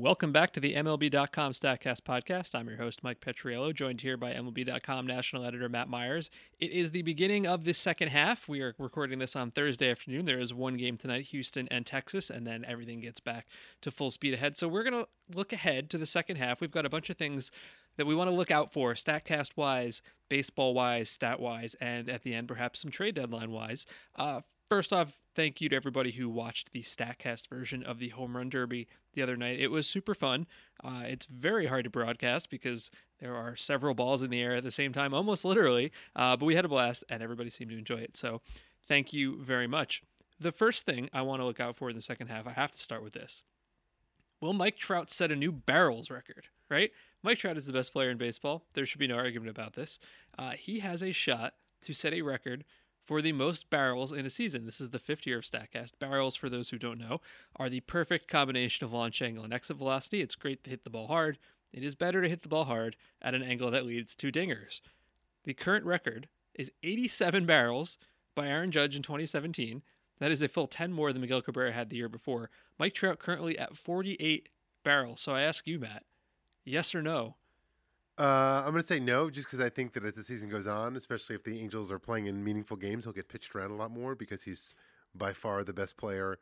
Welcome back to the MLB.com StatCast podcast. I'm your host, Mike Petriello, joined here by MLB.com national editor Matt Meyers. It is the beginning of the second half. We are recording this on Thursday afternoon. There is one game tonight, Houston and Texas, and then everything gets back to full speed ahead. So we're going to look ahead to the second half. We've got a bunch of things that we want to look out for, StatCast wise, baseball wise, stat wise, and at the end, perhaps some trade deadline wise. Uh, First off, thank you to everybody who watched the StatCast version of the Home Run Derby the other night. It was super fun. Uh, it's very hard to broadcast because there are several balls in the air at the same time, almost literally. Uh, but we had a blast and everybody seemed to enjoy it. So thank you very much. The first thing I want to look out for in the second half, I have to start with this. Will Mike Trout set a new barrels record, right? Mike Trout is the best player in baseball. There should be no argument about this. Uh, he has a shot to set a record for the most barrels in a season. This is the fifth year of StatCast. Barrels, for those who don't know, are the perfect combination of launch angle and exit velocity. It's great to hit the ball hard. It is better to hit the ball hard at an angle that leads to dingers. The current record is 87 barrels by Aaron Judge in 2017. That is a full 10 more than Miguel Cabrera had the year before. Mike Trout currently at 48 barrels. So I ask you, Matt, yes or no? Uh, I'm going to say no, just because I think that as the season goes on, especially if the Angels are playing in meaningful games, he'll get pitched around a lot more because he's by far the best player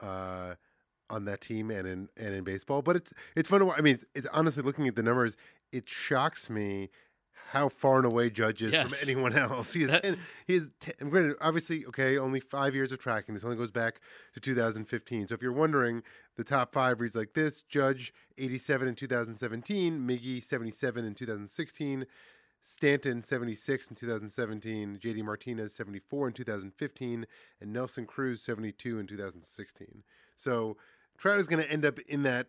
uh, on that team and in and in baseball. But it's it's fun to. watch. I mean, it's, it's honestly looking at the numbers, it shocks me how far and away Judge is Yes. from anyone else. He is, That- ten, he is ten, granted, obviously, okay, only five years of tracking. This only goes back to 2015. So if you're wondering, the top five reads like this: Judge 87 in 2017, Miggy 77 in 2016, Stanton 76 in 2017, JD Martinez 74 in 2015, and Nelson Cruz 72 in 2016. So Trout is going to end up in that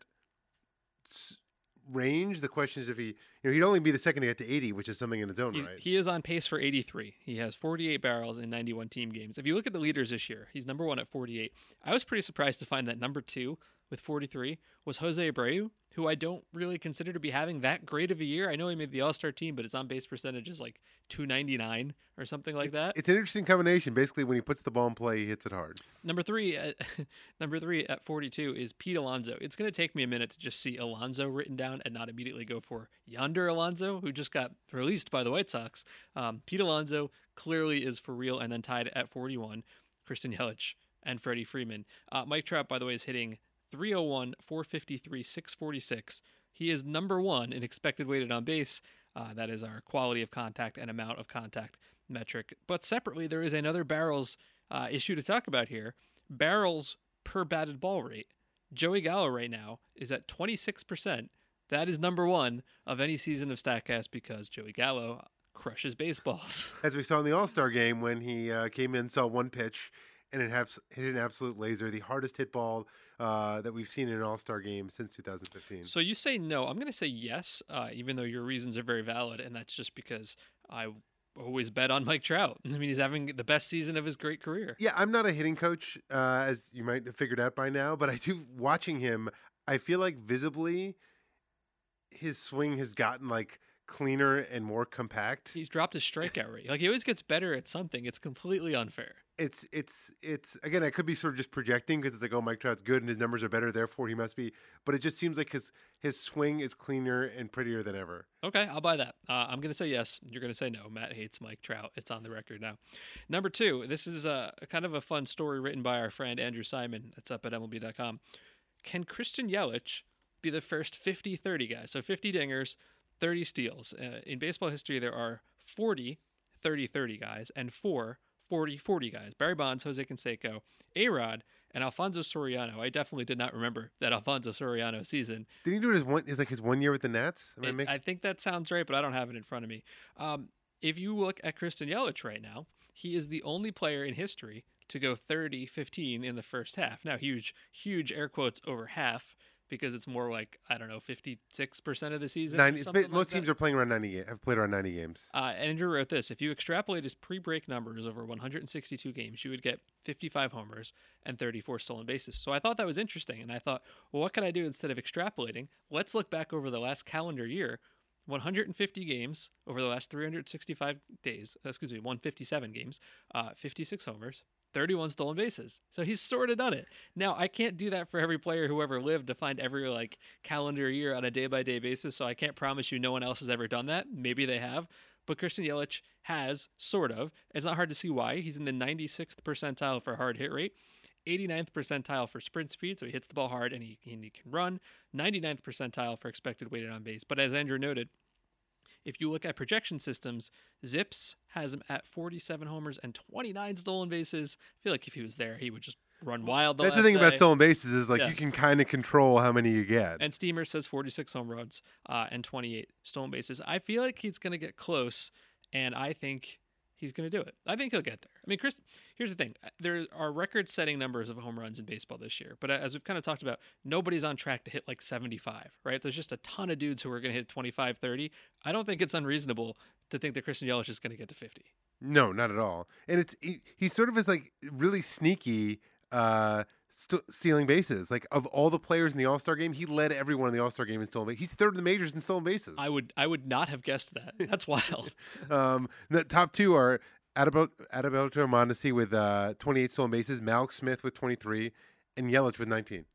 range. The question is if he, you know, he'd only be the second to get to 80, which is something in its own He's, right. He is on pace for 83. He has 48 barrels in 91 team games. If you look at the leaders this year, he's number one at 48. I was pretty surprised to find that number two with 43 was Jose Abreu, who I don't really consider to be having that great of a year. I know he made the All Star team, but his on base percentage is like 299 or something like that. It's an interesting combination. Basically, when he puts the ball in play, he hits it hard. Number three, at, number three at 42 is Pete Alonso. It's going to take me a minute to just see Alonso written down and not immediately go for yonder Alonso, who just got released by the White Sox. Um, Pete Alonso clearly is for real, and then tied at 41, Christian Yelich and Freddie Freeman. Uh, Mike Trout, by the way, is hitting 301, 453, 646. He is number one in expected weighted on base. Uh, that is our quality of contact and amount of contact metric. But separately, there is another barrels uh, issue to talk about here barrels per batted ball rate. Joey Gallo right now is at 26%. That is number one of any season of StatCast because Joey Gallo crushes baseballs. As we saw in the All Star game when he uh, came in, saw one pitch, and it hit an absolute laser, the hardest hit ball uh, that we've seen in an All Star game since 2015. So you say no. I'm going to say yes, uh, even though your reasons are very valid, and that's just because I always bet on Mike Trout. I mean, he's having the best season of his great career. Yeah, I'm not a hitting coach, uh, as you might have figured out by now, but I do watching him. I feel like visibly, his swing has gotten like cleaner and more compact. He's dropped his strikeout rate. Like he always gets better at something. It's completely unfair. It's it's it's again. I could be sort of just projecting because it's like, oh, Mike Trout's good and his numbers are better, therefore he must be. But it just seems like his his swing is cleaner and prettier than ever. Okay, I'll buy that. Uh, I'm to say yes. You're to say no. Matt hates Mike Trout. It's on the record now. Number two, this is a, a kind of a fun story written by our friend Andrew Simon. It's up at MLB.com. Can Christian Yelich be the first 50 30 guy? So 50 dingers, 30 steals. Uh, in baseball history, there are 40 30 30 guys and four 40 40 guys. Barry Bonds, Jose Canseco, A Rod, and Alfonso Soriano. I definitely did not remember that Alfonso Soriano season. Did he do it his one? Is like his one year with the Nats? Am I making- I think that sounds right, but I don't have it in front of me. Um, if you look at Christian Yelich right now, he is the only player in history to go 30 15 in the first half. Now, huge, huge air quotes over half because it's more like I don't know, fifty six percent of the season. 90, it's been- most like teams are playing around 90 have played around 90 games. Uh, and Andrew wrote this: If you extrapolate his pre-break numbers over 162 games, you would get 55 homers and 34 stolen bases. So I thought that was interesting, and I thought, well, what can I do instead of extrapolating? Let's look back over the last calendar year. 150 games over the last 365 days. Excuse me, 157 games, uh, 56 homers, 31 stolen bases. So he's sort of done it. Now I can't do that for every player who ever lived to find every like calendar year on a day by day basis. So I can't promise you no one else has ever done that. Maybe they have, but Christian Yelich has sort of. It's not hard to see why. He's in the 96th percentile for hard hit rate. 89th percentile for sprint speed, so he hits the ball hard and he, and he can run. 99th percentile for expected weighted on base. But as Andrew noted, if you look at projection systems, Zips has him at 47 homers and 29 stolen bases. I feel like if he was there, he would just run wild. The That's the thing about stolen bases is like Yeah. you can kind of control how many you get. And Steamer says 46 home runs uh, and 28 stolen bases. I feel like he's going to get close, and I think he's going to do it. I think he'll get there. I mean, Chris, here's the thing: there are record-setting numbers of home runs in baseball this year, but as we've kind of talked about, nobody's on track to hit like 75. Right? There's just a ton of dudes who are going to hit 25, 30. I don't think it's unreasonable to think that Christian Yelich is going to get to 50. No, not at all. And it's he, he sort of is like really sneaky uh st- stealing bases. Like of all the players in the All-Star game, he led everyone in the All-Star game in stolen bases. He's third in the majors in stolen bases. I would, I would not have guessed that. That's wild. um the top 2 are Adalberto Mondesi with uh 28 stolen bases, Mallex Smith with 23 and Yelich with 19.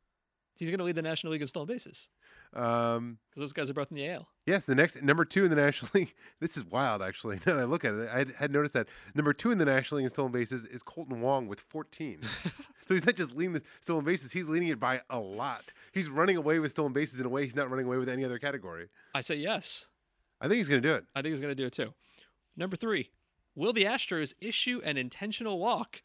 he's going to lead the National League in stolen bases Um because those guys are both in the AL. Yes, the next number two in the National League. This is wild, actually. Now that I look at it, I had- noticed that number two in the National League in stolen bases is Kolten Wong with 14. so he's not just leading the stolen bases; he's leading it by a lot. He's running away with stolen bases in a way he's not running away with any other category. I say yes. I think he's going to do it. I think he's going to do it too. Number three, will the Astros issue an intentional walk?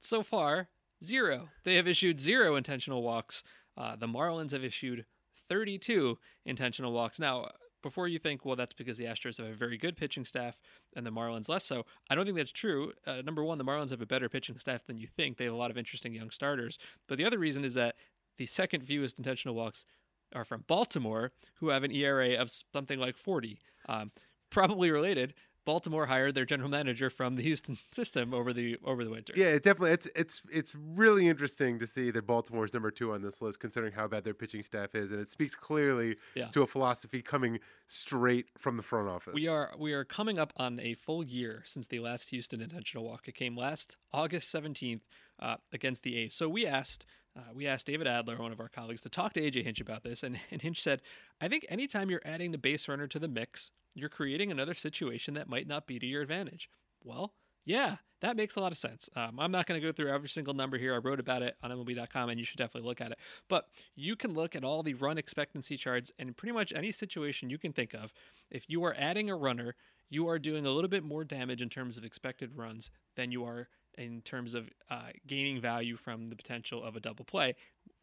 So far, zero. They have issued zero intentional walks. Uh, the Marlins have issued 32 intentional walks. Now, before you think, well, that's because the Astros have a very good pitching staff and the Marlins less so, I don't think that's true. Uh, number one, the Marlins have a better pitching staff than you think. They have a lot of interesting young starters. But the other reason is that the second fewest intentional walks are from Baltimore, who have an ERA of something like 40. Um, probably related. Baltimore hired their general manager from the Houston system over the over the winter. Yeah, it definitely. It's it's it's really interesting to see that Baltimore's number two on this list, considering how bad their pitching staff is, and it speaks clearly Yeah. to a philosophy coming straight from the front office. We are we are coming up on a full year since the last Houston intentional walk. It came last August seventeenth uh, against the A's. So we asked uh, we asked David Adler, one of our colleagues, to talk to AJ Hinch about this, and, and Hinch said, "I think anytime you're adding the base runner to the mix, you're creating another situation that might not be to your advantage." Well, yeah, that makes a lot of sense. Um, I'm not going to go through every single number here. I wrote about it on MLB.com, and you should definitely look at it. But you can look at all the run expectancy charts and pretty much any situation you can think of. If you are adding a runner, you are doing a little bit more damage in terms of expected runs than you are in terms of uh, gaining value from the potential of a double play.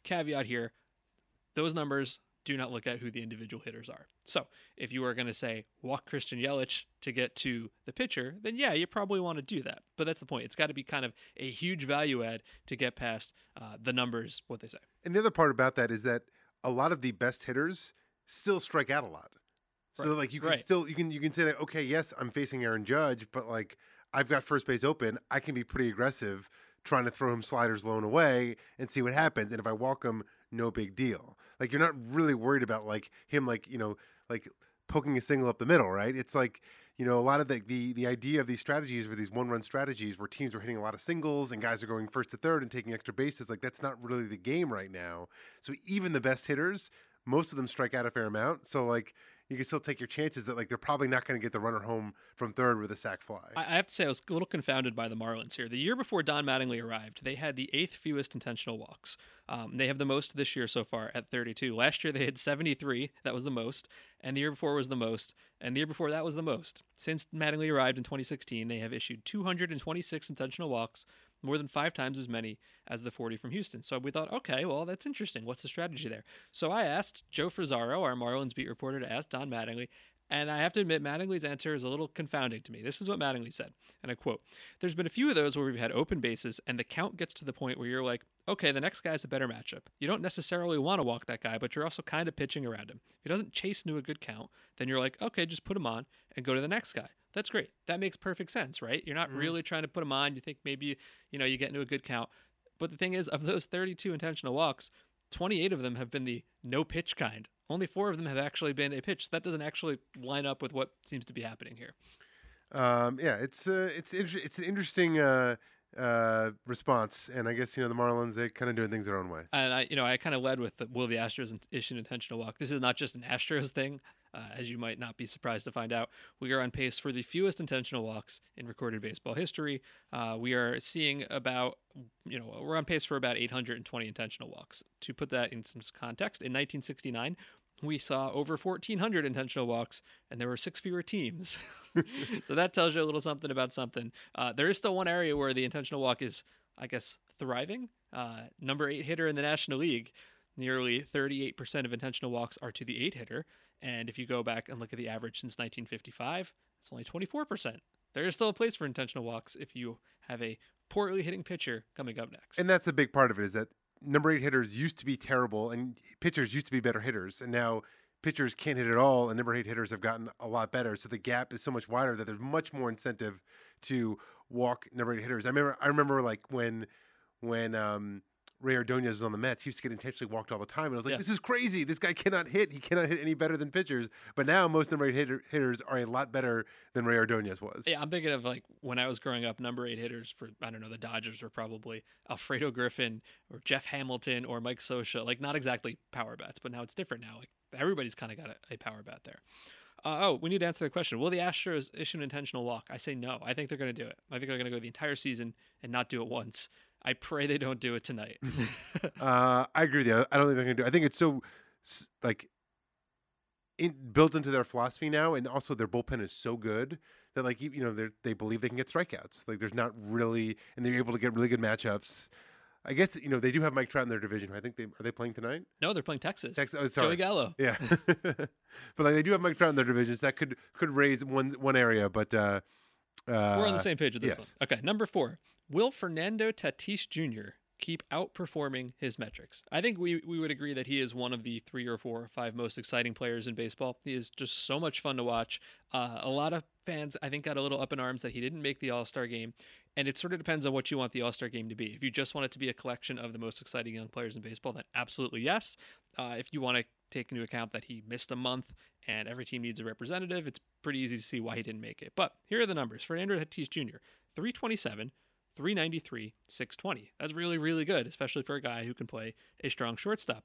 Caveat here those numbers do not look at who the individual hitters are. So if you are going to say walk Christian Yelich to get to the pitcher, then yeah, you probably want to do that. But that's the point. It's got to be kind of a huge value add to get past uh, the numbers, what they say. And the other part about that is that a lot of the best hitters still strike out a lot. So Right. like you can Right. still you can you can say that okay yes I'm facing Aaron Judge but like I've got first base open I can be pretty aggressive trying to throw him sliders low and away and see what happens and if I walk him no big deal. Like you're not really worried about like him like you know like poking a single up the middle right? It's like you know a lot of the the, the idea of these strategies were these one run strategies where teams were hitting a lot of singles and guys are going first to third and taking extra bases like that's not really the game right now. So even the best hitters most of them strike out a fair amount. So like you can still take your chances that like they're probably not going to get the runner home from third with a sac fly. I have to say, I was a little confounded by the Marlins here. The year before Don Mattingly arrived, they had the eighth fewest intentional walks. Um, they have the most this year so far at 32. Last year they had 73. That was the most. And the year before was the most. And the year before that was the most. Since Mattingly arrived in 2016, they have issued 226 intentional walks, more than five times as many as the 40 from Houston. So we thought, okay, well, that's interesting. What's the strategy there? So I asked Joe Frisaro, our Marlins beat reporter, to ask Don Mattingly, And I have to admit, Mattingly's answer is a little confounding to me. This is what Mattingly said, and I quote There's been a few of those where we've had open bases, and the count gets to the point where you're like, okay, the next guy's a better matchup. You don't necessarily want to walk that guy, but you're also kind of pitching around him. If he doesn't chase into a good count, then you're like, okay, just put him on and go to the next guy. That's great. That makes perfect sense, right? You're not mm-hmm. really trying to put them on. You think maybe, you know, you get into a good count. But the thing is, of those 32 intentional walks, 28 of them have been the no pitch kind. Only four of them have actually been a pitch. That doesn't actually line up with what seems to be happening here. Um, yeah, it's uh, it's inter- it's an interesting uh, uh, response, and I guess you know the Marlins they're kind of doing things their own way. And I, you know, I kind of led with the, will the Astros issue an intentional walk. This is not just an Astros thing, uh, as you might not be surprised to find out. We are on pace for the fewest intentional walks in recorded baseball history. Uh, we are seeing about, you know, we're on pace for about 820 intentional walks. To put that in some context, in 1969, we saw over 1,400 intentional walks, and there were six fewer teams. so that tells you a little something about something. Uh, there is still one area where the intentional walk is, I guess, thriving. Uh, number eight hitter in the National League, nearly 38% of intentional walks are to the eight hitter. And if you go back and look at the average since 1955, it's only 24%. There is still a place for intentional walks if you have a poorly hitting pitcher coming up next. And that's a big part of it is that number eight hitters used to be terrible and pitchers used to be better hitters. And now pitchers can't hit at all, and number eight hitters have gotten a lot better. So the gap is so much wider that there's much more incentive to walk number eight hitters. I remember, I remember like when, when um, Rey Ordonez was on the Mets, he used to get intentionally walked all the time, and I was like, yeah. "This is crazy! This guy cannot hit. He cannot hit any better than pitchers." But now most number eight hitter, hitters are a lot better than Rey Ordonez was. Yeah, I'm thinking of like when I was growing up, number eight hitters for I don't know the Dodgers were probably Alfredo Griffin or Jeff Hamilton or Mike Scioscia. Like not exactly power bats, but now it's different. Now like everybody's kind of got a, a power bat there. Uh, oh, we need to answer the question. Will the Astros issue an intentional walk? I say no. I think they're going to do it. I think they're going to go the entire season and not do it once. I pray they don't do it tonight. uh, I agree with you. I don't think they're going to do. It. I think it's so like in, built into their philosophy now, and also their bullpen is so good that like you know they they believe they can get strikeouts. Like there's not really, and they're able to get really good matchups. I guess you know they do have Mike Trout in their division. I think they are they playing tonight. No, they're playing Texas. Texas. Oh, sorry. Joey Gallo. Yeah, but like they do have Mike Trout in their divisions. That could could raise one one area, but uh, uh, we're on the same page with this yes. one. Okay, number four. Will Fernando Tatis Jr. keep outperforming his metrics? I think we, we would agree that he is one of the three or four or five most exciting players in baseball. He is just so much fun to watch. Uh, a lot of fans, I think, got a little up in arms that he didn't make the All Star game. And it sort of depends on what you want the All Star game to be. If you just want it to be a collection of the most exciting young players in baseball, then absolutely yes. Uh, if you want to take into account that he missed a month and every team needs a representative, it's pretty easy to see why he didn't make it. But here are the numbers Fernando Tatis Jr., 327, 393, 620. That's really, really good, especially for a guy who can play a strong shortstop.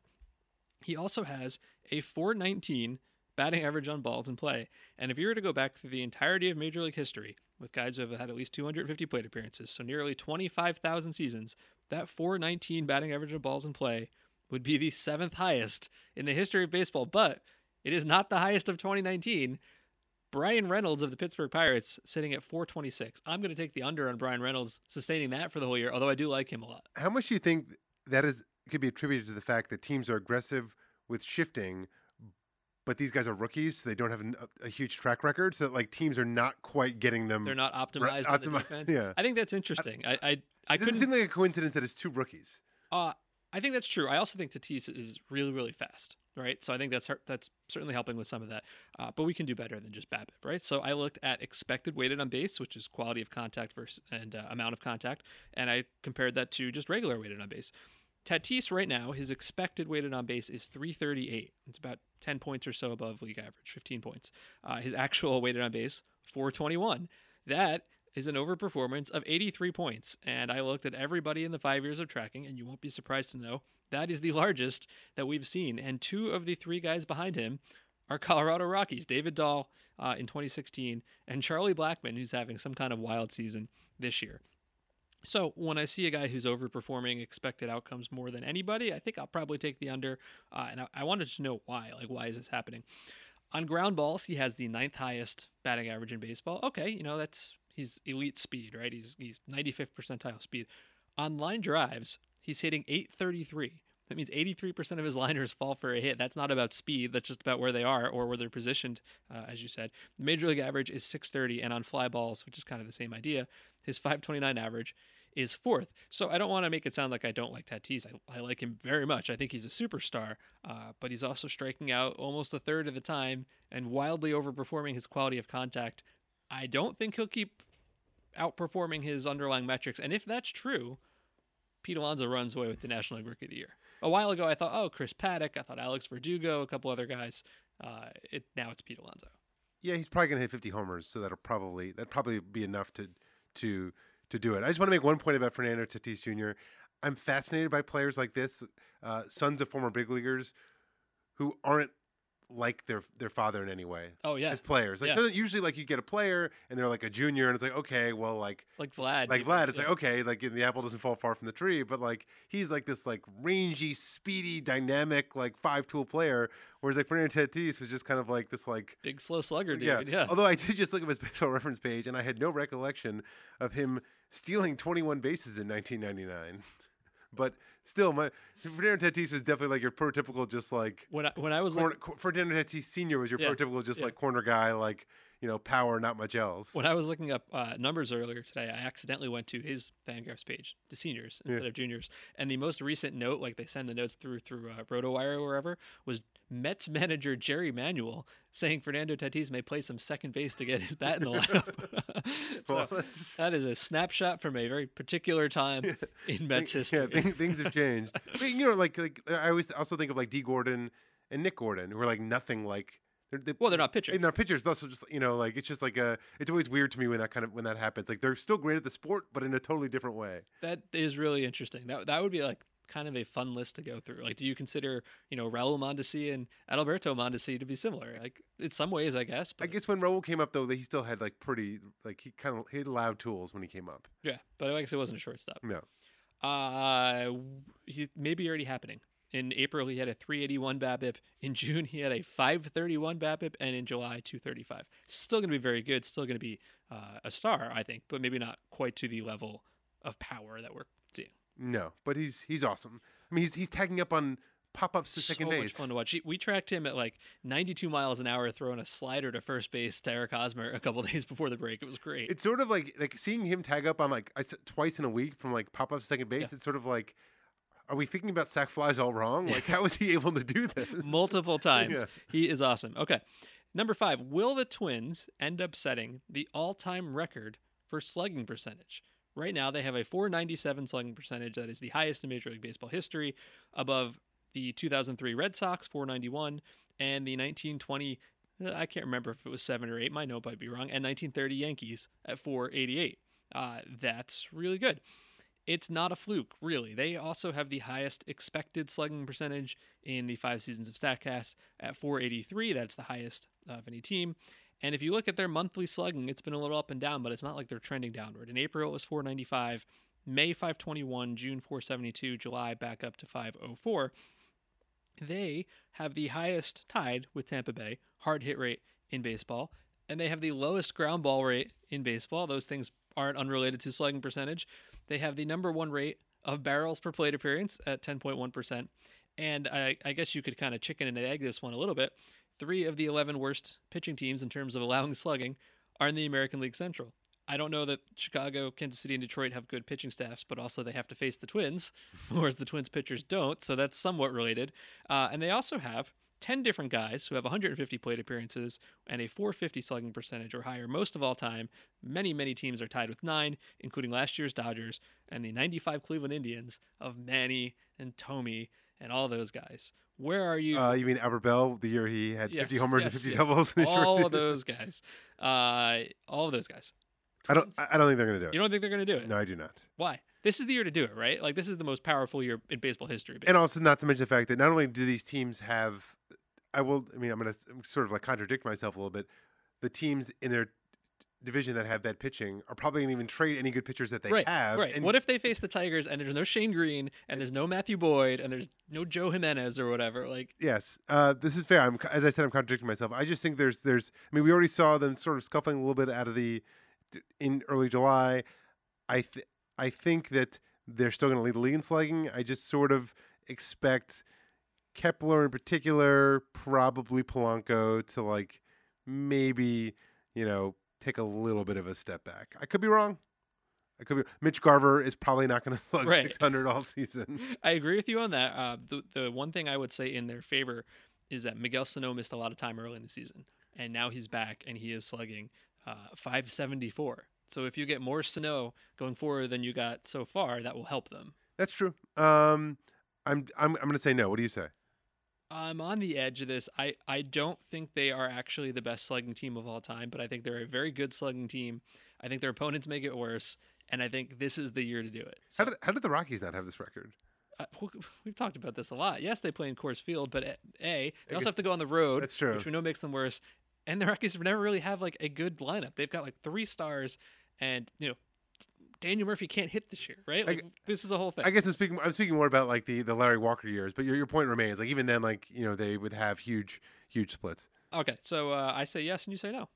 He also has a 419 batting average on balls in play. And if you were to go back through the entirety of Major League history with guys who have had at least 250 plate appearances, so nearly 25,000 seasons, that 419 batting average of balls in play would be the seventh highest in the history of baseball. But it is not the highest of 2019. Bryan Reynolds of the Pittsburgh Pirates sitting at 426. I'm going to take the under on Bryan Reynolds sustaining that for the whole year, although I do like him a lot. How much do you think that is could be attributed to the fact that teams are aggressive with shifting, but these guys are rookies, so they don't have a, a huge track record, so that like teams are not quite getting them. They're not optimized. Ra- optimi- defense. Yeah, I think that's interesting. I I, I, I couldn't seem like a coincidence that it's two rookies. Uh, I think that's true. I also think Tatis is really really fast right? So I think that's that's certainly helping with some of that. Uh, but we can do better than just BABIP, right? So I looked at expected weighted on base, which is quality of contact versus and uh, amount of contact, and I compared that to just regular weighted on base. Tatis right now, his expected weighted on base is 338. It's about 10 points or so above league average, 15 points. Uh, his actual weighted on base, 421. That is an overperformance of 83 points. And I looked at everybody in the five years of tracking, and you won't be surprised to know that is the largest that we've seen. And two of the three guys behind him are Colorado Rockies David Dahl uh, in 2016 and Charlie Blackmon, who's having some kind of wild season this year. So when I see a guy who's overperforming expected outcomes more than anybody, I think I'll probably take the under. Uh, and I, I wanted to know why. Like, why is this happening? On ground balls, he has the ninth highest batting average in baseball. Okay, you know that's he's elite speed, right? He's he's 95th percentile speed. On line drives, he's hitting 833. That means 83% of his liners fall for a hit. That's not about speed. That's just about where they are or where they're positioned, uh, as you said. The major league average is 630, and on fly balls, which is kind of the same idea, his 529 average is fourth. So I don't want to make it sound like I don't like Tatis. I, I like him very much. I think he's a superstar, uh, but he's also striking out almost a third of the time and wildly overperforming his quality of contact. I don't think he'll keep outperforming his underlying metrics. And if that's true, Pete Alonso runs away with the National League Rookie of the Year. A while ago, I thought, oh, Chris Paddack. I thought Alex Verdugo, a couple other guys. Uh, it now it's Pete Alonso. Yeah, he's probably gonna hit 50 homers, so that'll probably that probably be enough to to to do it. I just want to make one point about Fernando Tatis Jr. I'm fascinated by players like this, uh, sons of former big leaguers, who aren't like their their father in any way. Oh yeah, as players. Like Yeah. so usually like you get a player and they're like a junior and it's like okay, well like like Vlad. like. Vlad, it's Yeah. like okay, like the apple doesn't fall far from the tree, but like he's like this like rangy, speedy, dynamic like five tool player, whereas like Fernando Tatis was just kind of like this like big slow slugger, dude. yeah. Yeah. Although I did just look at his baseball reference page and I had no recollection of him stealing 21 bases in 1999. But still, my Fernando Tatis was definitely like your prototypical, just like when I, when I was corner, like, Fernando Tatis Senior was your Yeah, prototypical, just yeah. like corner guy, like you know, power, not much else. when I was looking up uh, numbers earlier today, I accidentally went to his Fangraphs page to seniors instead of juniors. And the most recent note, like they send the notes through through uh, RotoWire or wherever, was Mets manager Jerry Manuel saying Fernando Tatis may play some second base to get his bat in the lineup. so Well, that's- a snapshot from a very particular time in Mets history. Yeah, thing, things have changed. You know, like like I always also think of like Dee Gordon and Nick Gordon, who are like nothing like. They're, they well, they're not pitching. And they're pitchers, also just you know, like it's just like a. It's always weird to me when that kind of when that happens. Like they're still great at the sport, but in a totally different way. That is really interesting. That that would be like kind of a fun list to go through. Like, do you consider you know Raul Mondesi and Adalberto Mondesi to be similar? Like, in some ways, I guess. But... I guess when Raul came up though, he still had like pretty like he kind of he had loud tools when he came up. yeah, but I guess it wasn't a shortstop. No, Uh, he maybe already happening. In April, he had a 381 BABIP. In June, he had a 531 BABIP, and in July, 235. Still going to be very good. Still going to be uh, a star, I think, but maybe not quite to the level of power that we're seeing. no, but he's he's awesome. I mean, he's he's tagging up on pop ups to second so base. much fun to watch. We tracked him at like 92 miles an hour, throwing a slider to first base to Eric Hosmer a couple days before the break. It was great. It's sort of like like seeing him tag up on like twice in a week from like pop up second base. Yeah. It's sort of like, are we thinking about sac flies all wrong? Like, how is he able to do this? Multiple times. Yeah. He is awesome. Okay. Number five, will the Twins end up setting the all time record for slugging percentage? Right now, they have a 497 slugging percentage. That is the highest in Major League Baseball history, above the 2003 Red Sox, 491, and the 1920, uh, I can't remember if it was seven or eight, my note might be wrong, and 1930 Yankees at 488. Uh, that's really good. It's not a fluke, really. They also have the highest expected slugging percentage in the five seasons of StatCast at 483. That's the highest of any team. And if you look at their monthly slugging, it's been a little up and down, but it's not like they're trending downward. In April, it was 495, May 521, June 472, July back up to 504. They have the highest tied with Tampa Bay hard hit rate in baseball, and they have the lowest ground ball rate in baseball. Those things aren't unrelated to slugging percentage. They have the number one rate of barrels per plate appearance at 10.1%. And I, I guess you could kind of chicken and egg this one a little bit. Three of the 11 worst pitching teams in terms of allowing slugging are in the American League Central. I don't know that Chicago, Kansas City, and Detroit have good pitching staffs, but also they have to face the Twins, whereas the Twins pitchers don't. So that's somewhat related. Uh, and they also have 10 different guys who have 150 plate appearances and a 450 slugging percentage or higher most of all time. Many, many teams are tied with nine, including last year's Dodgers and the 95 Cleveland Indians of Manny and Tommy and all those guys. Where are you? Uh, you mean Albert Belle, the year he had 50 homers yes, and 50 yes. doubles in a short all of those guys. Uh, all of those guys. I don't. I I don't think they're going to do it. You don't think they're going to do it? no, I do not. Why? This is the year to do it, right? Like this is the most powerful year in baseball history. And also, not to mention the fact that not only do these teams have, I will. I mean, I'm going to sort of like contradict myself a little bit. The teams in their division that have bad pitching are probably going to even trade any good pitchers that they right, have. right. And what if they face the Tigers and there's no Shane Greene and there's no Matthew Boyd and there's no Joe Jimenez or whatever? Like, Yes, uh, this is fair. I'm, as I said, I'm contradicting myself. I just think there's, there's. I mean, we already saw them sort of scuffling a little bit out of the in early July. I, th- I think that they're still going to lead the league in slugging. I just sort of, expect Kepler in particular, probably Polanco to like maybe, you know, take a little bit of a step back. I could be wrong. I could be. Mitch Garver is probably not going to slug Right. 600 all season. I agree with you on that. Uh, the the one thing I would say in their favor is that Miguel Sano missed a lot of time early in the season, and now he's back and he is slugging uh, 574. So if you get more Sano going forward than you got so far, that will help them. That's true. Um, I'm I'm I'm going to say no. What do you say? I'm on the edge of this. I, I don't think they are actually the best slugging team of all time, but I think they're a very good slugging team. I think their opponents make it worse, and I think this is the year to do it. So, How did how did the Rockies not have this record? uh, we've talked about this a lot. Yes, they play in Coors Field, but uh, a they also have to go on the road, that's true. which we know makes them worse. And the Rockies never really have like a good lineup. They've got like three stars, and you know Daniel Murphy can't hit this year, right? I Like, this is a whole thing. I guess I'm speaking. I'm speaking more about like the the Larry Walker years, but your your point remains. Like even then, like you know they would have huge huge splits. Okay, so uh, I say yes, and you say no.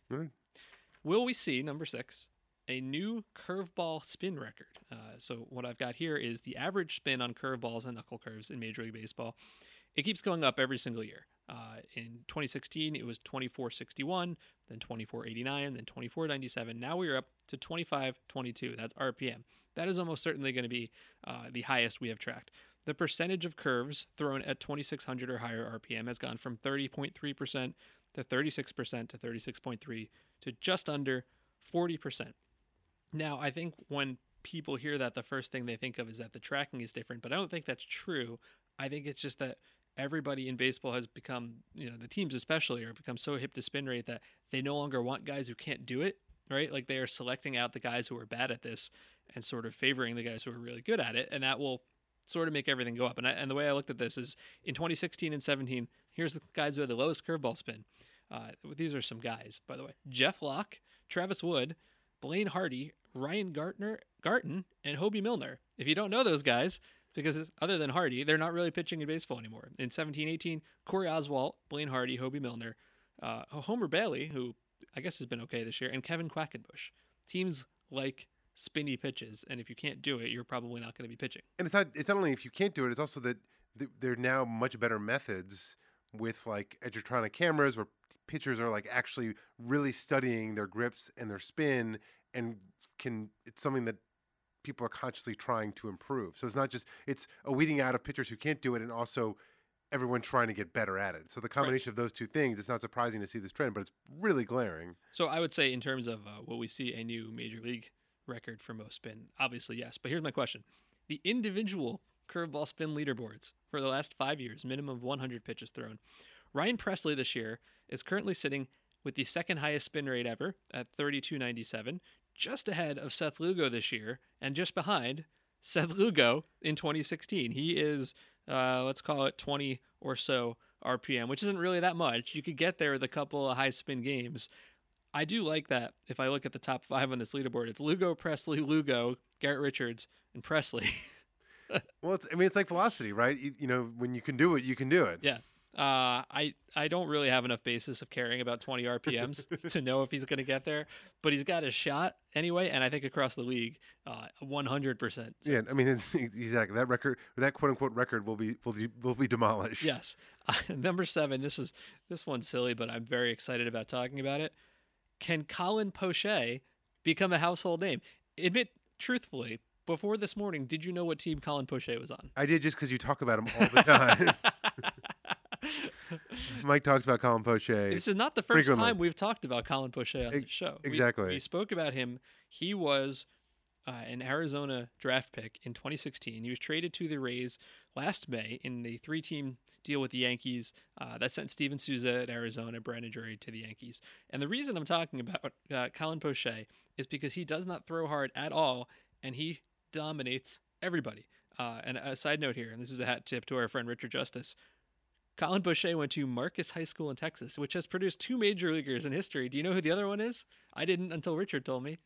Will we see number six a new curveball spin record? Uh, so what I've got here is the average spin on curveballs and knuckle curves in Major League Baseball. It keeps going up every single year. Uh, in 2016, it was 2461, then 2489, then 2497. Now we are up to 2522. That's RPM. That is almost certainly going to be uh, the highest we have tracked. The percentage of curves thrown at 2600 or higher RPM has gone from 30.3% to 36% to 36.3 to just under 40%. Now, I think when people hear that, the first thing they think of is that the tracking is different, but I don't think that's true. I think it's just that everybody in baseball has become, you know, the teams especially are become so hip to spin rate that they no longer want guys who can't do it, right? Like they are selecting out the guys who are bad at this and sort of favoring the guys who are really good at it, and that will sort of make everything go up. And I, and the way I looked at this is in 2016 and 17, here's the guys who had the lowest curveball spin. Uh, these are some guys, by the way: Jeff Locke, Travis Wood, Blaine Hardy, Ryan Gartner, Garton, and Hobie Milner. If you don't know those guys, because other than Hardy, they're not really pitching in baseball anymore. In 17-18, Corey Oswalt, Blaine Hardy, Hobie Milner, uh, Homer Bailey, who I guess has been okay this year, and Kevin Quackenbush. Teams like spinny pitches, and if you can't do it, you're probably not going to be pitching. And it's not it's not only if you can't do it, it's also that th- there are now much better methods with like edgertronic cameras where pitchers are like actually really studying their grips and their spin and can it's something that people are consciously trying to improve. So it's not just it's a weeding out of pitchers who can't do it and also everyone trying to get better at it. So the combination of those two things, it's not surprising to see this trend, but it's really glaring. So I would say, in terms of uh, will we see a new major league record for most spin? Obviously, yes. But here's my question: the individual curveball spin leaderboards for the last five years, minimum of 100 pitches thrown. Ryan Pressly this year is currently sitting with the second highest spin rate ever at 32.97, just ahead of Seth Lugo this year, and just behind Seth Lugo in 2016. He is, uh, let's call it 20 or so RPM, which isn't really that much. You could get there with a couple of high spin games. I do like that. If I look at the top five on this leaderboard, it's Lugo, Pressly, Lugo, Garrett Richards, and Pressly. Well, it's I mean it's like velocity, right? You, you know, when you can do it, you can do it. yeah. Uh, I I don't really have enough basis of caring about 20 RPMs to know if he's going to get there, but he's got a shot anyway, and I think across the league, uh, 100%. So, Yeah, I mean, it's, exactly that record, that quote unquote record, will be will be, will be demolished. Yes. number seven. This is this one's silly, but I'm very excited about talking about it. Can Colin Poche become a household name? Admit truthfully, before this morning, did you know what team Colin Poche was on? I did just because you talk about him all the time. Mike talks about Colin Poche. This is not the first Frequently. time we've talked about Colin Poche on the show. We- exactly. We, spoke about him. He was uh, an Arizona draft pick in 2016. He was traded to the Rays last May in the three-team deal with the Yankees uh, that sent Steven Souza at Arizona, Brandon Drury to the Yankees. And the reason I'm talking about uh, Colin Poche is because he does not throw hard at all, and he dominates everybody. Uh, and a side note here, and this is a hat tip to our friend Richard Justice. Colin Poche went to Marcus High School in Texas, which has produced two major leaguers in history. Do you know who the other one is? I didn't until Richard told me.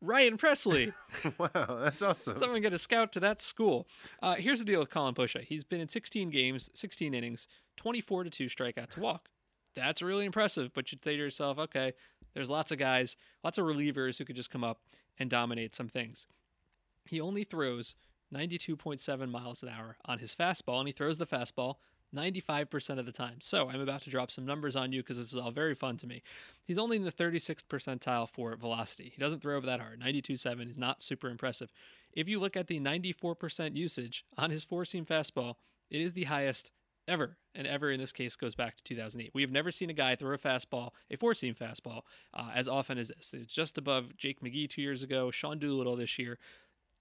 Ryan Pressly. wow, that's awesome. Someone get a scout to that school. Uh, here's the deal with Colin Poche. He's been in 16 games, 16 innings, 24 to 2 strikeouts to walk. That's really impressive, but you'd say to yourself, okay, there's lots of guys, lots of relievers who could just come up and dominate some things. He only throws 92.7 miles an hour on his fastball, and he throws the fastball 95% of the time. So I'm about to drop some numbers on you because this is all very fun to me. He's only in the 36th percentile for velocity. He doesn't throw over that hard. 92.7 is not super impressive. If you look at the 94% usage on his four seam fastball, it is the highest ever. And ever in this case goes back to 2008. We have never seen a guy throw a fastball, a four seam fastball, uh, as often as this. It's just above Jake McGee two years ago, Sean Doolittle this year.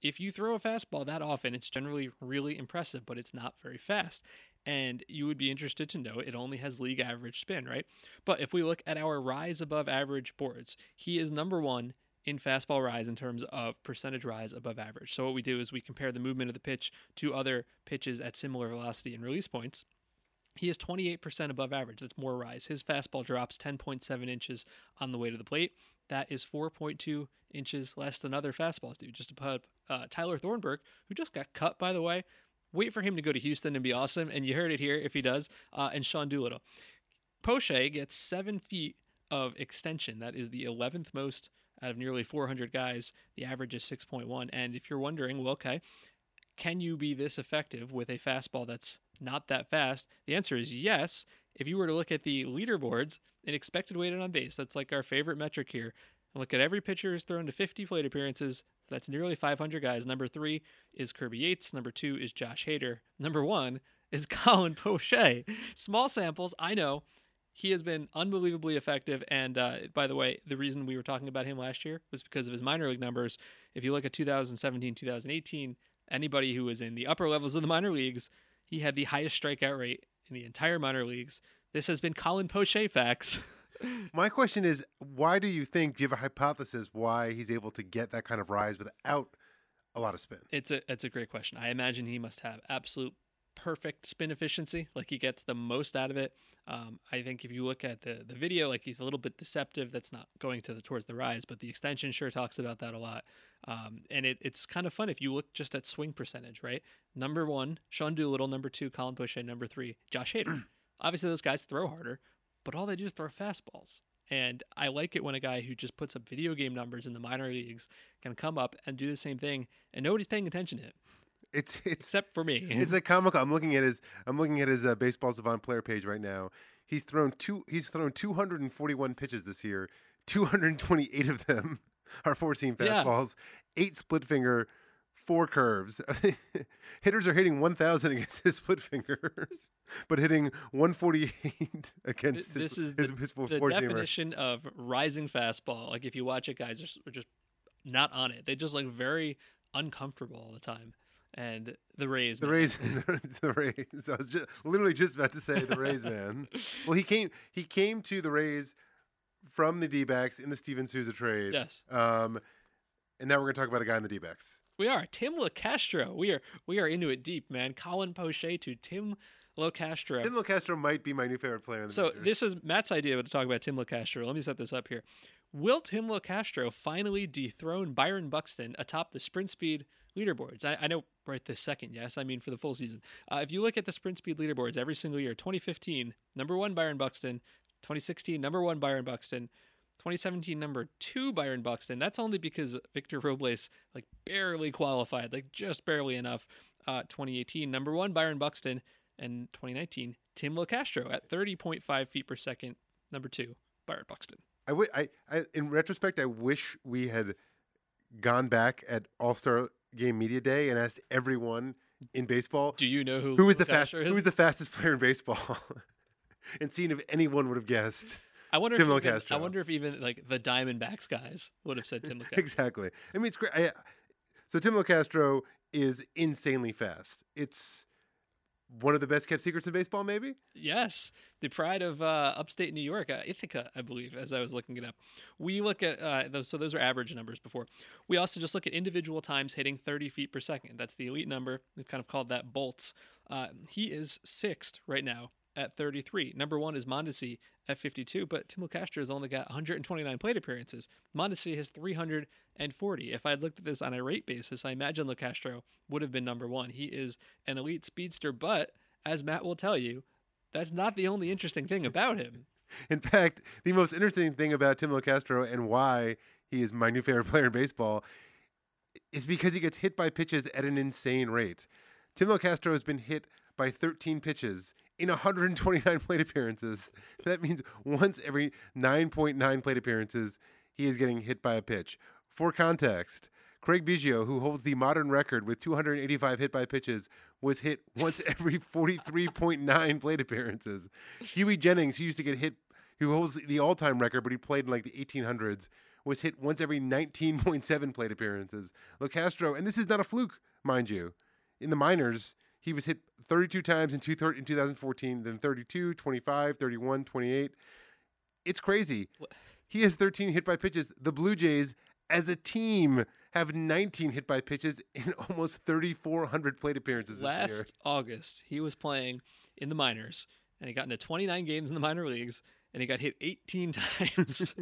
If you throw a fastball that often, it's generally really impressive, but it's not very fast. And you would be interested to know it only has league average spin, right? But if we look at our rise above average boards, he is number one in fastball rise in terms of percentage rise above average. So what we do is we compare the movement of the pitch to other pitches at similar velocity and release points. He is 28% above average. That's more rise. His fastball drops 10.7 inches on the way to the plate. That is 4.2 inches less than other fastballs do. Just above uh, Tyler Thornburg, who just got cut, by the way. Wait for him to go to Houston and be awesome. And you heard it here if he does. Uh, and Sean Doolittle. Poche gets seven feet of extension. That is the 11th most out of nearly 400 guys. The average is 6.1. And if you're wondering, well, okay, can you be this effective with a fastball that's not that fast? The answer is yes. If you were to look at the leaderboards and expected weighted on base, that's like our favorite metric here. Look at every pitcher who's thrown to 50 plate appearances. That's nearly 500 guys. Number three is Kirby Yates. Number two is Josh Hader. Number one is Colin Poche. Small samples, I know. He has been unbelievably effective. And uh, by the way, the reason we were talking about him last year was because of his minor league numbers. If you look at 2017, 2018, anybody who was in the upper levels of the minor leagues, he had the highest strikeout rate in the entire minor leagues. This has been Colin Poche facts. My question is, why do you think? Do you have a hypothesis why he's able to get that kind of rise without a lot of spin? It's a it's a great question. I imagine he must have absolute perfect spin efficiency. Like he gets the most out of it. Um, I think if you look at the the video, like he's a little bit deceptive. That's not going to the towards the rise, but the extension sure talks about that a lot. Um, and it, it's kind of fun if you look just at swing percentage, right? Number one, Sean Doolittle. Number two, Colin Poche. Number three, Josh Hader. Obviously, those guys throw harder, but all they do is throw fastballs. And I like it when a guy who just puts up video game numbers in the minor leagues can come up and do the same thing, and nobody's paying attention to him. It's it's except for me. it's a comical. I'm looking at his I'm looking at his uh, baseball savant player page right now. He's thrown two. He's thrown 241 pitches this year. 228 of them are 14 fastballs, yeah. eight split finger, four curves. Hitters are hitting 1,000 against his split fingers, but hitting 148 against this his, is the, his, his four, the definition of rising fastball. Like if you watch it, guys are just not on it. They just look very uncomfortable all the time. And the Rays, the man. Rays, the Rays. I was just literally just about to say the Rays, man. well, he came, he came to the Rays from the D-backs in the Steven Souza trade. Yes. Um, and now we're going to talk about a guy in the D-backs. We are Tim Locastro. We are we are into it deep, man. Colin Poche to Tim Locastro. Tim Locastro might be my new favorite player. In the so majors. this is Matt's idea to talk about Tim Locastro. Let me set this up here. Will Tim Locastro finally dethrone Byron Buxton atop the sprint speed leaderboards? I, I know right this second, yes. I mean for the full season. Uh, if you look at the sprint speed leaderboards every single year, 2015, number one Byron Buxton, 2016, number one Byron Buxton, 2017 number two Byron Buxton. That's only because Victor Robles like barely qualified, like just barely enough. Uh, 2018 number one Byron Buxton, and 2019 Tim Locastro at 30.5 feet per second. Number two Byron Buxton. I, w- I, I in retrospect, I wish we had gone back at All Star Game Media Day and asked everyone in baseball. Do you know who who is the fast who is the fastest player in baseball, and seen if anyone would have guessed. I wonder. Tim if even. I wonder if even like the Diamondbacks guys would have said Tim Locastro. exactly. I mean, it's great. I, so Tim Locastro is insanely fast. It's one of the best kept secrets in baseball, maybe. Yes, the pride of uh, upstate New York, uh, Ithaca, I believe, as I was looking it up. We look at uh, those, so those are average numbers before. We also just look at individual times hitting 30 feet per second. That's the elite number. We've kind of called that bolts. Uh, he is sixth right now at 33. Number one is Mondesi at 52, but Tim Castro has only got 129 plate appearances. Mondesi has 340. If I had looked at this on a rate basis, I imagine Castro would have been number one. He is an elite speedster, but as Matt will tell you, that's not the only interesting thing about him. In fact, the most interesting thing about Tim Locastro and why he is my new favorite player in baseball is because he gets hit by pitches at an insane rate. Tim Locastro has been hit by 13 pitches in 129 plate appearances. That means once every 9.9 plate appearances, he is getting hit by a pitch. For context, Craig Biggio, who holds the modern record with 285 hit by pitches, was hit once every 43.9 plate appearances. Hughie Jennings, who used to get hit, who holds the all time record, but he played in like the 1800s, was hit once every 19.7 plate appearances. Locastro, and this is not a fluke, mind you. In the minors, he was hit 32 times in, two thir- in 2014, then 32, 25, 31, 28. It's crazy. He has 13 hit by pitches. The Blue Jays, as a team, have 19 hit by pitches in almost 3,400 plate appearances Last this year. August, he was playing in the minors, and he got into 29 games in the minor leagues, and he got hit 18 times.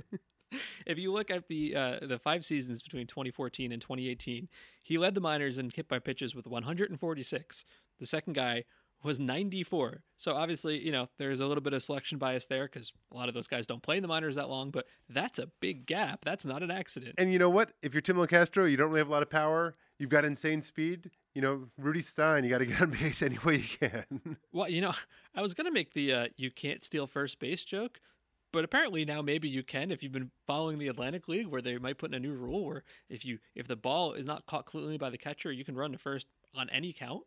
if you look at the uh, the five seasons between 2014 and 2018, he led the minors in hit by pitches with 146. The second guy was 94. So obviously, you know, there's a little bit of selection bias there because a lot of those guys don't play in the minors that long. But that's a big gap. That's not an accident. And you know what? If you're Tim Locastro, you don't really have a lot of power. You've got insane speed. You know, Rudy Stein, you got to get on base any way you can. Well, you know, I was gonna make the uh, "you can't steal first base" joke, but apparently now maybe you can if you've been following the Atlantic League, where they might put in a new rule where if you if the ball is not caught cleanly by the catcher, you can run to first on any count.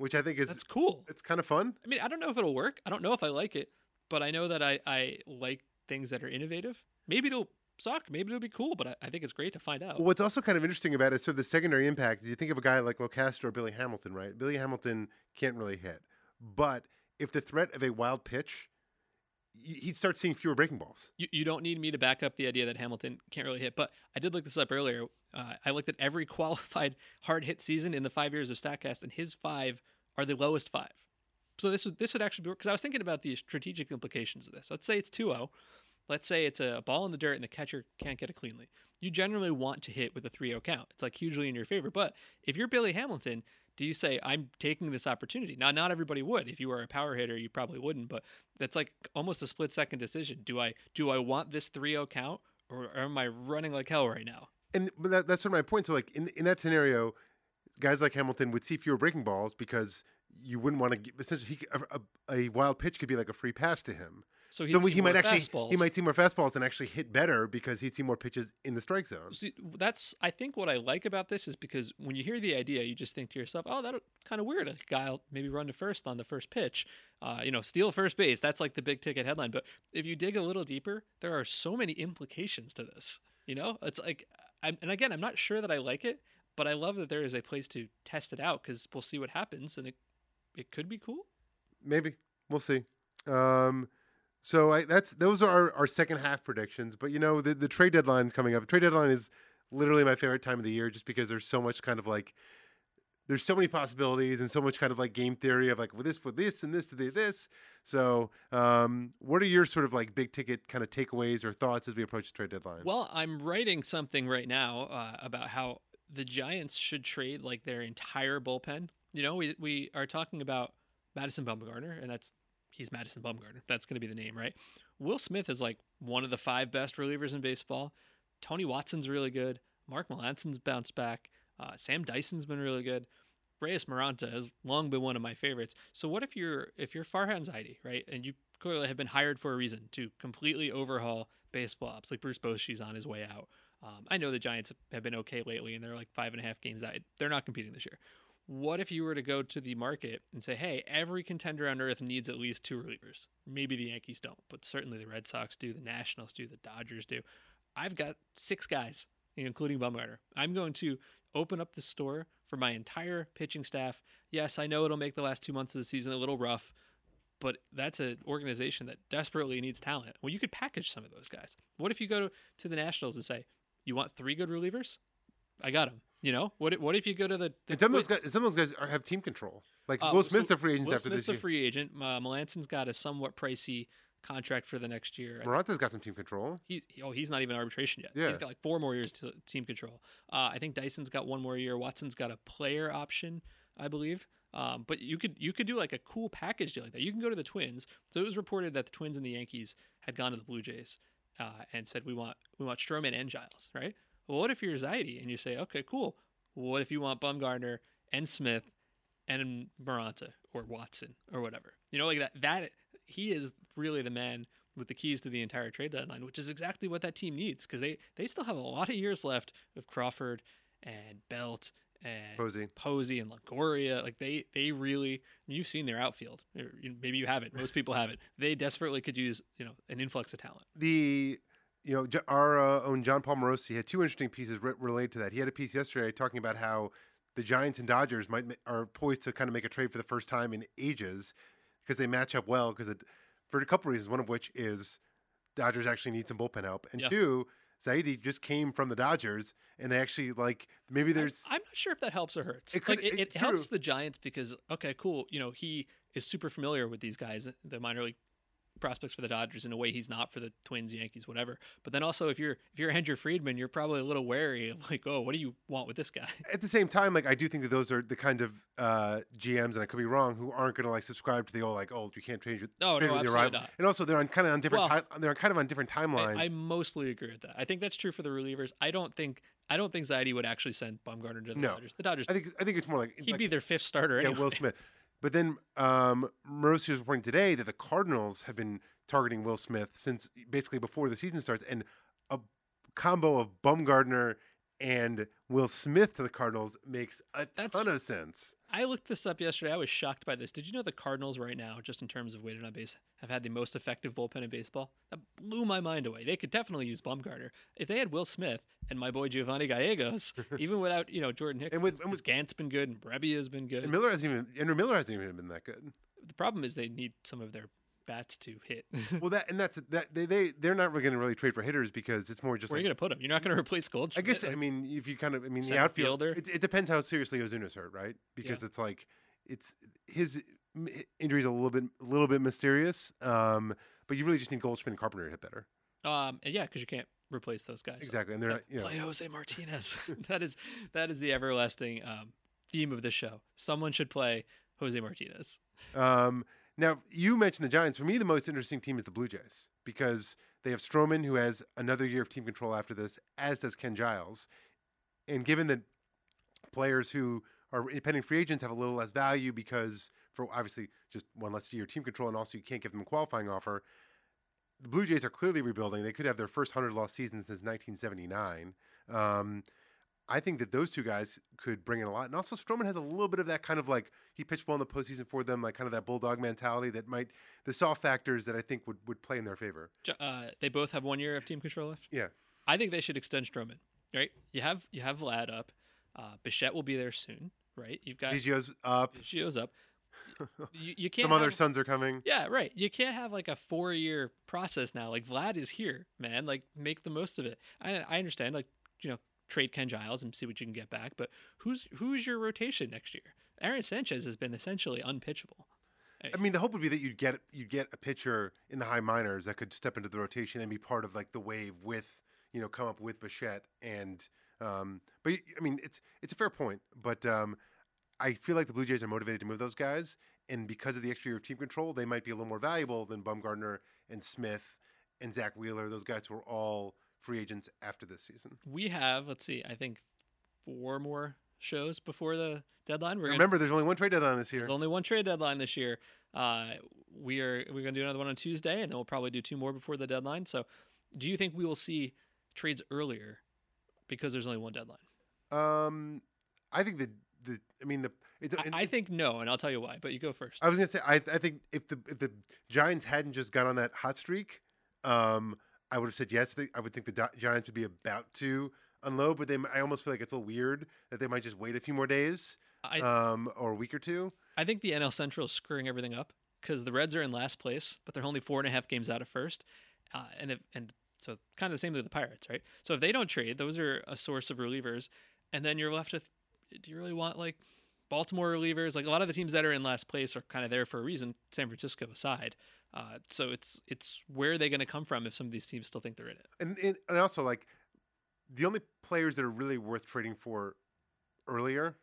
Which I think is That's cool. it's kind of fun. I mean, I don't know if it'll work. I don't know if I like it, but I know that I I like things that are innovative. Maybe it'll suck. Maybe it'll be cool, but I, I think it's great to find out. Well, what's also kind of interesting about it is sort of the secondary impact. is You think of a guy like Locastro or Billy Hamilton, right? Billy Hamilton can't really hit, but if the threat of a wild pitch, he'd start seeing fewer breaking balls. You, you don't need me to back up the idea that Hamilton can't really hit, but I did look this up earlier. Uh, I looked at every qualified hard hit season in the five years of Statcast, and his five are the lowest five. So this would this would actually be because I was thinking about the strategic implications of this. Let's say it's 2-0. Let's say it's a ball in the dirt and the catcher can't get it cleanly. You generally want to hit with a 3-0 count. It's like hugely in your favor. But if you're Billy Hamilton, do you say I'm taking this opportunity? Now, not everybody would. If you were a power hitter, you probably wouldn't. But that's like almost a split second decision. Do I do I want this 3-0 count or am I running like hell right now? And that, that's sort of my point. So, like in in that scenario, guys like Hamilton would see fewer breaking balls because you wouldn't want to. Essentially, he, a, a wild pitch could be like a free pass to him. So, So see he might actually fastballs. he might see more fastballs and actually hit better because he'd see more pitches in the strike zone. See, that's I think what I like about this is because when you hear the idea, you just think to yourself, "Oh, that's kind of weird. A guy will maybe run to first on the first pitch, uh, you know, steal first base." That's like the big ticket headline. But if you dig a little deeper, there are so many implications to this. You know, it's like, I'm, and again, I'm not sure that I like it, but I love that there is a place to test it out because we'll see what happens, and it it could be cool. Maybe we'll see. Um, so I, that's those are our, our second half predictions. But you know the the trade deadline coming up. Trade deadline is literally my favorite time of the year, just because there's so much kind of like there's so many possibilities and so much kind of like game theory of like with this with this and this to this. So um, what are your sort of like big ticket kind of takeaways or thoughts as we approach the trade deadline? Well, I'm writing something right now uh, about how the Giants should trade like their entire bullpen. You know, we we are talking about Madison Bumgarner, and that's he's Madison Bumgarner. That's going to be the name, right? Will Smith is like one of the five best relievers in baseball. Tony Watson's really good. Mark Melancon's bounced back. Uh, Sam Dyson's been really good. Reyes Moronta has long been one of my favorites. So what if you're if you're Farhan Zaidi, right, and you clearly have been hired for a reason to completely overhaul baseball ops, like Bruce Bochy's on his way out. Um, I know the Giants have been okay lately, and they're like five and a half games out. They're not competing this year. What if you were to go to the market and say, hey, every contender on earth needs at least two relievers? Maybe the Yankees don't, but certainly the Red Sox do, the Nationals do, the Dodgers do. I've got six guys, including Bumgarner. I'm going to open up the store for my entire pitching staff. Yes, I know it'll make the last two months of the season a little rough, but that's an organization that desperately needs talent. Well, you could package some of those guys. What if you go to, to the Nationals and say, you want three good relievers? I got them. You know, what if, what if you go to the, the some of those guys, some of those guys are, have team control. Like uh, Will Smith's so a free agent Will after Smith's this a free agent. Uh, Melancon's got a somewhat pricey contract for the next year. Moronta's got some team control. He's oh he's not even arbitration yet. Yeah. He's got like four more years to team control. Uh, I think Dyson's got one more year. Watson's got a player option, I believe. Um, but you could you could do like a cool package deal like that. You can go to the Twins. So it was reported that the Twins and the Yankees had gone to the Blue Jays uh, and said we want we want Stroman and Giles, right? Well, what if you're Zaidi and you say, okay, cool. What if you want Bumgarner and Smith and Moronta or Watson or whatever? You know, like that. That he is really the man with the keys to the entire trade deadline, which is exactly what that team needs because they they still have a lot of years left with Crawford and Belt and Posey. Posey and Longoria. Like they they really you've seen their outfield. Maybe you haven't. Most people haven't. They desperately could use you know an influx of talent. the you know our uh, own Jon Paul Morosi had two interesting pieces re- related to that. He had a piece yesterday talking about how the Giants and Dodgers might ma- are poised to kind of make a trade for the first time in ages because they match up well because for a couple reasons. One of which is Dodgers actually need some bullpen help, and Yeah. two, Zaidi just came from the Dodgers, and they actually like maybe there's I'm not sure if that helps or hurts. It like it, it- it helps the Giants because okay, cool. You know he is super familiar with these guys, the minor league prospects for the Dodgers in a way he's not for the Twins, Yankees, whatever. But then also if you're if you're Andrew Friedman, you're probably a little wary of like, oh, what do you want with this guy? at the same time, like I do think that those are the kind of uh, GMs, and I could be wrong, who aren't going to like subscribe to the old like, oh, you can't change it. No, no, with your absolutely rival. not. And also, they're on kind of on different. Well, ti- they're kind of on different timelines. I, I mostly agree with that. I think that's true for the relievers. I don't think I don't think Zaidi would actually send Bumgarner to the No. Dodgers. The Dodgers, I think I think it's more like he'd like, be their fifth starter yeah, anyway. Will Smith. But then um, Morosi was reporting today that the Cardinals have been targeting Will Smith since basically before the season starts, and a combo of Bumgarner and Will Smith to the Cardinals makes a That's- ton of sense. I looked this up yesterday. I was shocked by this. Did you know the Cardinals right now, just in terms of weighted on base, have had the most effective bullpen in baseball? That blew my mind away. They could definitely use Bumgarner if they had Will Smith and my boy Giovanni Gallegos, even without you know Jordan Hicks. And with- and with- Gant's been good and Brebbia has been good. And Miller hasn't even Andrew Miller hasn't even been that good. the problem is they need some of their bats to hit. Well, that and that's that they they they're not really going to really trade for hitters because it's more just Where are you going to put him? You're not going to replace Goldschmidt. I guess Like, I mean if you kind of I mean the outfield it, it depends how seriously Ozuna's hurt, right? Because it's like it's his m- injury's a little bit a little bit mysterious. Um, but you really just need Goldschmidt and Carpenter to hit better. um, yeah, because you can't replace those guys. Exactly, and they're not, you know Play Jose Martinez. that is that is the everlasting um, theme of the show. Someone should play Jose Martinez. Um, now you mentioned the Giants. For me, the most interesting team is the Blue Jays because they have Stroman, who has another year of team control after this, as does Ken Giles. And given that players who are independent free agents have a little less value because for obviously just one less year of team control, and also you can't give them a qualifying offer. The Blue Jays are clearly rebuilding. They could have their first hundred loss season since 1979. Um, I think that those two guys could bring in a lot. And also, Stroman has a little bit of that kind of like he pitched well in the postseason for them, like kind of that bulldog mentality that might the soft factors that I think would would play in their favor. Uh, they both have one year of team control left. Yeah, I think they should extend Stroman. Right? You have you have Vlad up. Uh, Bichette will be there soon. Right? You've got Biggio's up. Biggio's up. You, you can't Some other sons are coming. Yeah, right. You can't have like a four year process now. Like Vlad is here, man. Like make the most of it. I I understand. Like you know, trade Ken Giles and see what you can get back. But who's who's your rotation next year? Aaron Sanchez has been essentially unpitchable. I mean, the hope would be that you'd get you'd get a pitcher in the high minors that could step into the rotation and be part of like the wave with you know come up with Bichette and um, but I mean it's it's a fair point, but um, I feel like the Blue Jays are motivated to move those guys, and because of the extra year of team control, they might be a little more valuable than Bumgarner and Smith and Zack Wheeler. Those guys who are all free agents after this season. We have let's see, I think four more shows before the deadline. We're gonna, Remember, there's only one trade deadline this year. There's only one trade deadline this year. Uh, we are we're gonna do another one on Tuesday, and then we'll probably do two more before the deadline. So, do you think we will see trades earlier because there's only one deadline? Um, I think the the I mean the I, I think no, and I'll tell you why. But you go first. I was gonna say I, I think if the if the Giants hadn't just got on that hot streak, um, I would have said yes. I would think the Giants would be about to unload, but they I almost feel like it's a little weird that they might just wait a few more days, I um, or a week or two. I think the NL Central is screwing everything up because the Reds are in last place, but they're only four and a half games out of first, uh, and if, and so kind of the same with the Pirates, right? So if they don't trade, those are a source of relievers, and then you're left with. Do you really want like Baltimore relievers? Like a lot of the teams that are in last place are kind of there for a reason, San Francisco aside. Uh, so it's it's where are they going to come from if some of these teams still think they're in it? And and, and also like the only players that are really worth trading for earlier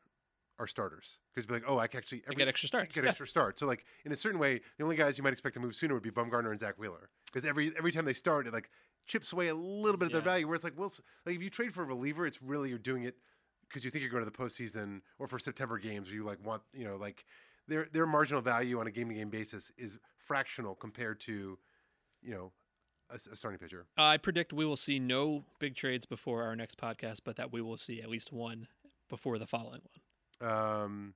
are starters because be like, oh, I can actually They get extra starts. get Yeah. extra starts. So like in a certain way, the only guys you might expect to move sooner would be Bumgarner and Zack Wheeler because every every time they start, it like chips away a little bit of their value. Whereas like, s- like if you trade for a reliever, it's really you're doing it because you think you're going to the postseason or for September games, or you like want you know like their their marginal value on a game to game basis is fractional compared to you know a starting pitcher. I predict we will see no big trades before our next podcast, but that we will see at least one before the following one. Um,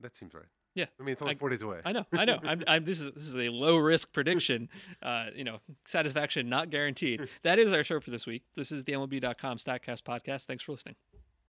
that seems right. Yeah, I mean it's only I- four days away. I know, I know. I'm, I'm, this is this is a low risk prediction. Uh, you know, satisfaction not guaranteed. That is our show for this week. This is the MLB.com Statcast podcast. Thanks for listening.